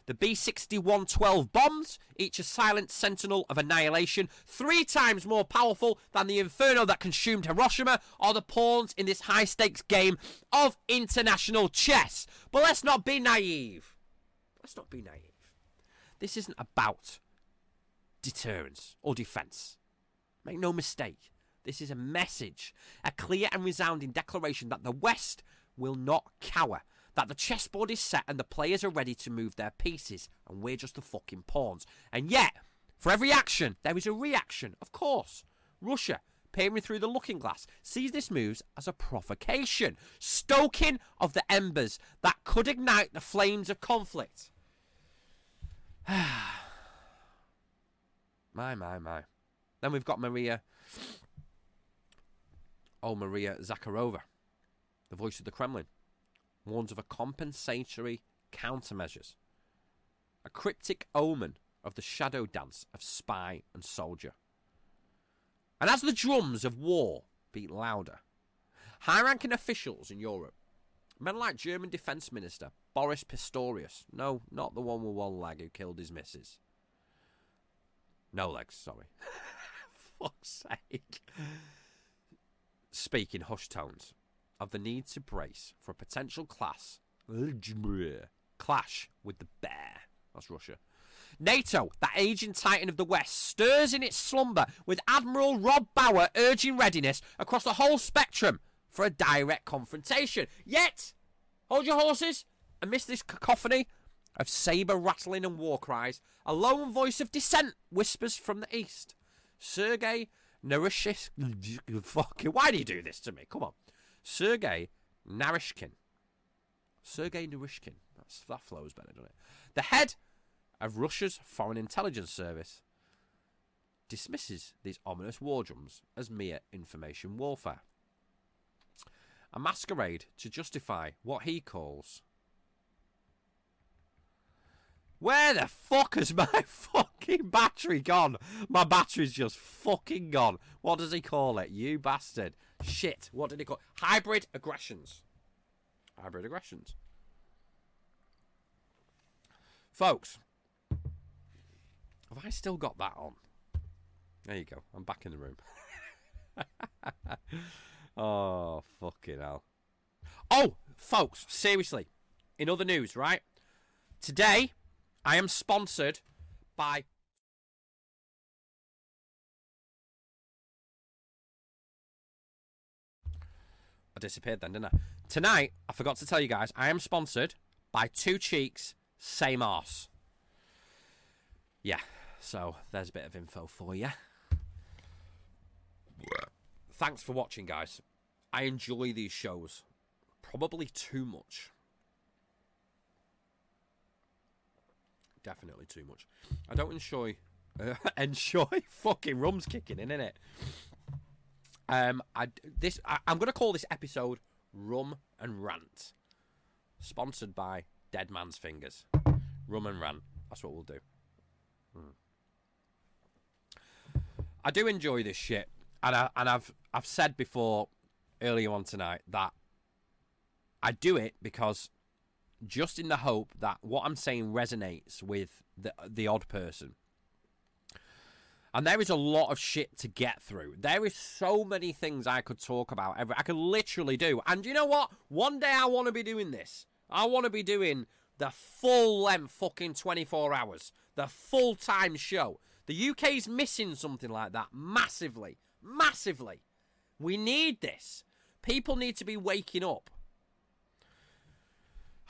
The B 6112 bombs, each a silent sentinel of annihilation, three times more powerful than the inferno that consumed Hiroshima, are the pawns in this high stakes game of international chess. But let's not be naive. Let's not be naive. This isn't about deterrence or defence. Make no mistake, this is a message, a clear and resounding declaration that the West will not cower, that the chessboard is set and the players are ready to move their pieces, and we're just the fucking pawns. And yet, for every action, there is a reaction, of course. Russia, peering through the looking glass, sees this move as a provocation, stoking of the embers that could ignite the flames of conflict. <sighs> Ah, My, my, my. Then we've got Maria. Oh, Maria Zakharova, the voice of the Kremlin, warns of a compensatory countermeasures, a cryptic omen of the shadow dance of spy and soldier. And as the drums of war beat louder, high ranking officials in Europe, men like German Defence Minister Boris Pistorius, no, not the one with one leg who killed his missus, No legs, sorry. <laughs> Fuck's sake. Speak in hushed tones of the need to brace for a potential class clash with the bear. That's Russia. NATO, that aging titan of the West, stirs in its slumber with Admiral Rob Bauer urging readiness across the whole spectrum for a direct confrontation. Yet, hold your horses, amidst this cacophony of saber rattling and war cries, a lone voice of dissent whispers from the east. Sergei Narushkin. <laughs> Fucking, why do you do this to me? Come on. Sergei Naryshkin. Sergei Naryshkin. That's, that flows better, doesn't it? The head of Russia's Foreign Intelligence Service dismisses these ominous war drums as mere information warfare. A masquerade to justify what he calls. Where the fuck has my <laughs> fucking battery gone? My battery's just fucking gone. What does he call it? You bastard. Shit. What did he call it? Hybrid aggressions. Hybrid aggressions. Folks, have I still got that on? There you go. I'm back in the room. <laughs> oh, fucking hell. Oh, folks, seriously. In other news, right? Today, I am sponsored by. I disappeared then, didn't I? Tonight, I forgot to tell you guys, I am sponsored by Two Cheeks, Same Arse. Yeah, so there's a bit of info for you. Thanks for watching, guys. I enjoy these shows. Probably too much. Definitely too much. I don't enjoy. Uh, <laughs> enjoy fucking rum's kicking in, innit? Um, I this I, I'm gonna call this episode "Rum and Rant," sponsored by Dead Man's Fingers. Rum and Rant. That's what we'll do. Hmm. I do enjoy this shit, and I and I've I've said before earlier on tonight that I do it because just in the hope that what I'm saying resonates with the the odd person. And there is a lot of shit to get through. There is so many things I could talk about. I could literally do. And you know what? One day I want to be doing this. I want to be doing the full length fucking 24 hours, the full time show. The UK's missing something like that massively. Massively. We need this. People need to be waking up.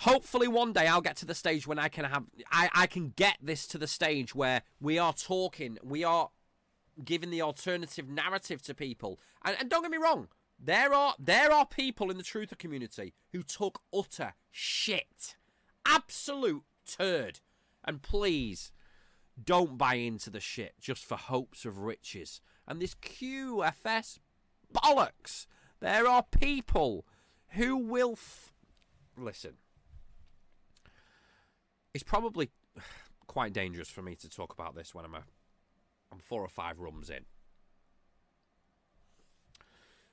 Hopefully one day I'll get to the stage when I can have I, I can get this to the stage where we are talking, we are giving the alternative narrative to people. And, and don't get me wrong, there are there are people in the truther community who took utter shit. Absolute turd. And please, don't buy into the shit just for hopes of riches. And this QFS bollocks. There are people who will. F- Listen. It's probably <sighs> quite dangerous for me to talk about this when I'm a, I'm four or five rums in.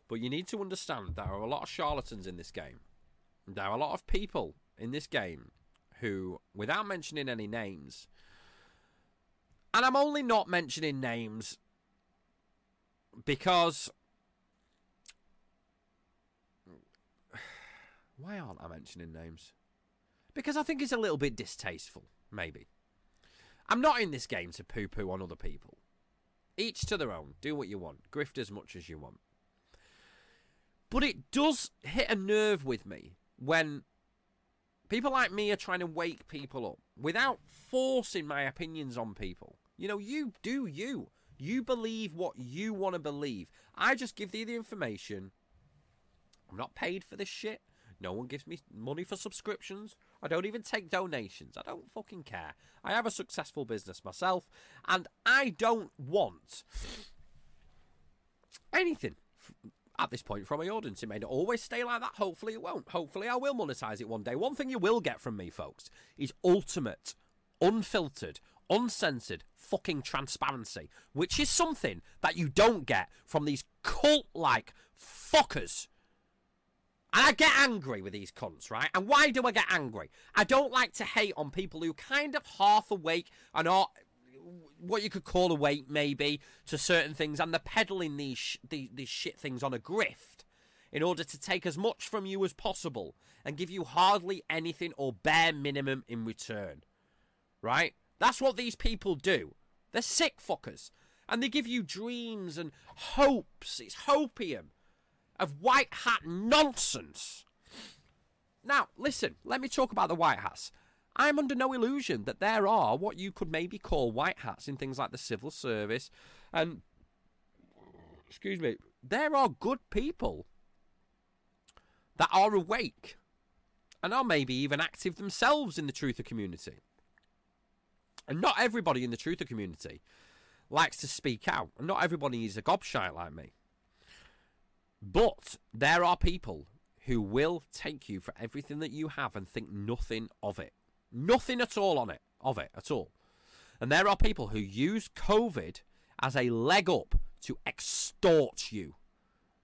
But you need to understand there are a lot of charlatans in this game. There are a lot of people in this game who, without mentioning any names, and I'm only not mentioning names because. <sighs> Why aren't I mentioning names? Because I think it's a little bit distasteful, maybe. I'm not in this game to poo poo on other people. Each to their own. Do what you want. Grift as much as you want. But it does hit a nerve with me when people like me are trying to wake people up without forcing my opinions on people. You know, you do you. You believe what you want to believe. I just give you the information. I'm not paid for this shit. No one gives me money for subscriptions. I don't even take donations. I don't fucking care. I have a successful business myself, and I don't want anything at this point from my audience. It may not always stay like that. Hopefully, it won't. Hopefully, I will monetize it one day. One thing you will get from me, folks, is ultimate, unfiltered, uncensored fucking transparency, which is something that you don't get from these cult like fuckers. And I get angry with these cunts, right? And why do I get angry? I don't like to hate on people who kind of half awake and are what you could call awake maybe, to certain things, and they're peddling these, sh- these, these shit things on a grift in order to take as much from you as possible and give you hardly anything or bare minimum in return. Right? That's what these people do. They're sick fuckers. And they give you dreams and hopes. It's hopium of white hat nonsense. Now, listen, let me talk about the white hats. I'm under no illusion that there are what you could maybe call white hats in things like the civil service and excuse me, there are good people that are awake and are maybe even active themselves in the truther community. And not everybody in the truther community likes to speak out, and not everybody is a gobshite like me. But there are people who will take you for everything that you have and think nothing of it. Nothing at all on it, of it at all. And there are people who use COVID as a leg up to extort you.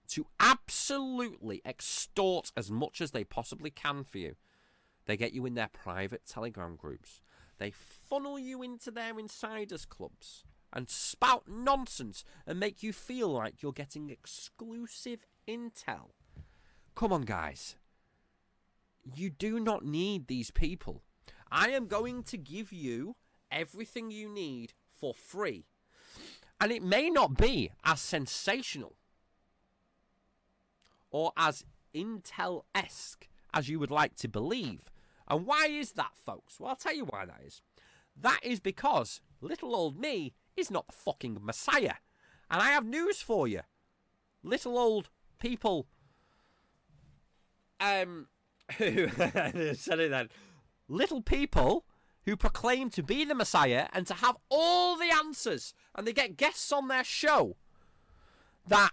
To absolutely extort as much as they possibly can for you. They get you in their private Telegram groups. They funnel you into their insiders clubs and spout nonsense and make you feel like you're getting exclusive intel. Come on, guys. You do not need these people. I am going to give you everything you need for free. And it may not be as sensational or as Intel esque as you would like to believe. And why is that, folks? Well, I'll tell you why that is. That is because little old me is not the fucking Messiah. And I have news for you. Little old people um <laughs> who <laughs> said it then. Little people who proclaim to be the Messiah and to have all the answers, and they get guests on their show that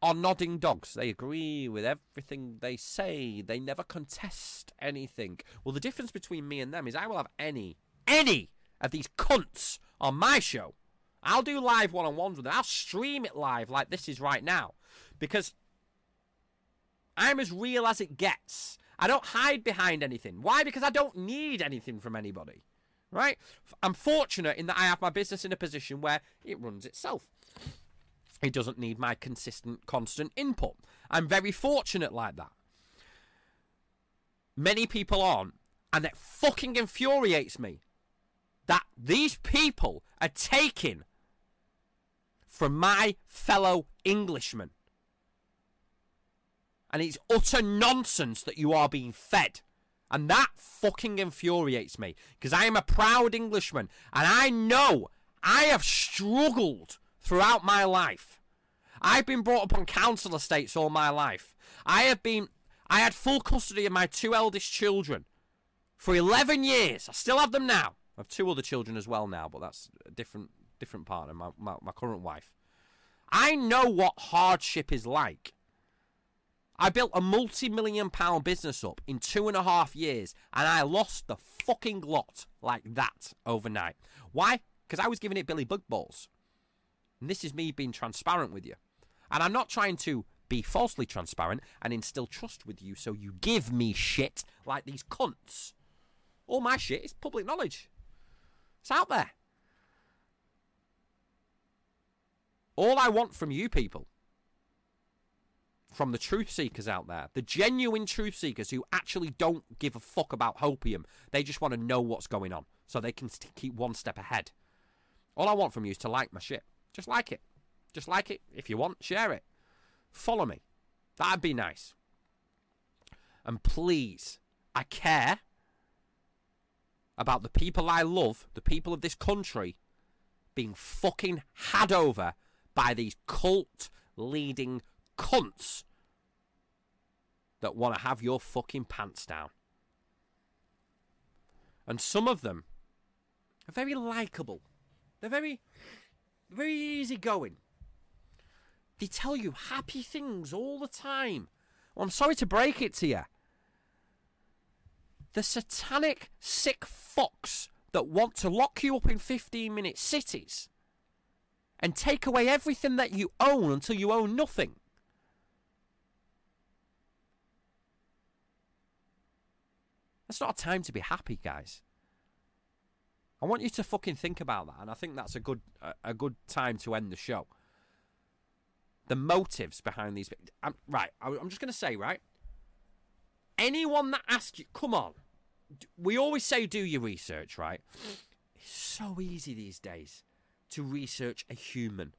are nodding dogs. They agree with everything they say. They never contest anything. Well, the difference between me and them is I will have any, any of these cunts on my show. I'll do live one on ones with them. I'll stream it live like this is right now. Because I'm as real as it gets. I don't hide behind anything. Why? Because I don't need anything from anybody. Right? I'm fortunate in that I have my business in a position where it runs itself. It doesn't need my consistent, constant input. I'm very fortunate like that. Many people aren't. And it fucking infuriates me that these people are taking from my fellow Englishmen. And it's utter nonsense that you are being fed. And that fucking infuriates me. Because I am a proud Englishman. And I know I have struggled throughout my life. I've been brought up on council estates all my life. I have been. I had full custody of my two eldest children for 11 years. I still have them now. I have two other children as well now, but that's a different different partner, my, my, my current wife. I know what hardship is like. I built a multi million pound business up in two and a half years and I lost the fucking lot like that overnight. Why? Because I was giving it Billy Bug Balls. And this is me being transparent with you. And I'm not trying to be falsely transparent and instill trust with you so you give me shit like these cunts. All my shit is public knowledge. It's out there. All I want from you people, from the truth seekers out there, the genuine truth seekers who actually don't give a fuck about hopium, they just want to know what's going on so they can keep one step ahead. All I want from you is to like my shit. Just like it. Just like it. If you want, share it. Follow me. That'd be nice. And please, I care about the people I love, the people of this country, being fucking had over by these cult leading cunts that want to have your fucking pants down. And some of them are very likable. They're very, very easygoing. They tell you happy things all the time. Well, I'm sorry to break it to you. The satanic, sick fucks that want to lock you up in 15 minute cities and take away everything that you own until you own nothing. That's not a time to be happy, guys. I want you to fucking think about that, and I think that's a good a, good time to end the show. The motives behind these. I'm, right, I'm just going to say, right. Anyone that asks you, come on, we always say do your research, right? It's so easy these days to research a human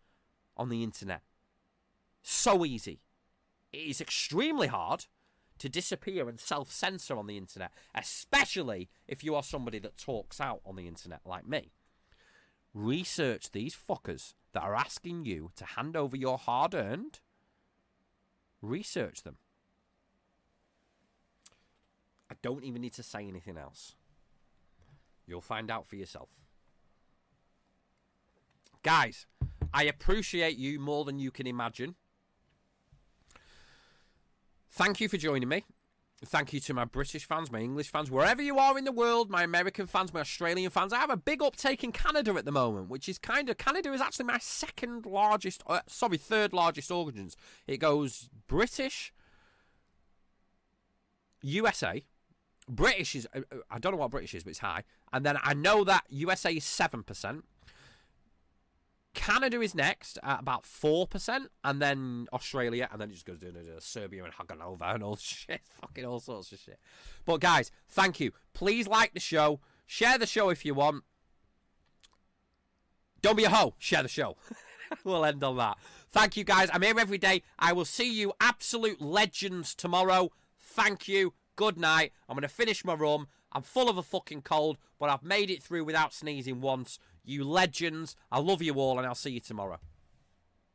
on the internet. So easy. It is extremely hard to disappear and self censor on the internet, especially if you are somebody that talks out on the internet like me. Research these fuckers that are asking you to hand over your hard earned. Research them. Don't even need to say anything else. You'll find out for yourself. Guys, I appreciate you more than you can imagine. Thank you for joining me. Thank you to my British fans, my English fans, wherever you are in the world, my American fans, my Australian fans. I have a big uptake in Canada at the moment, which is kind of Canada is actually my second largest, uh, sorry, third largest audience. It goes British, USA, British is uh, uh, I don't know what British is, but it's high, and then I know that USA is seven percent. Canada is next at about 4%, and then Australia, and then it just goes down to Serbia and Haganova and all <laughs> shit. Fucking all sorts of shit. But guys, thank you. Please like the show. Share the show if you want. Don't be a hoe. Share the show. <laughs> we'll end on that. Thank you, guys. I'm here every day. I will see you, absolute legends, tomorrow. Thank you. Good night. I'm going to finish my rum. I'm full of a fucking cold, but I've made it through without sneezing once. You legends. I love you all, and I'll see you tomorrow.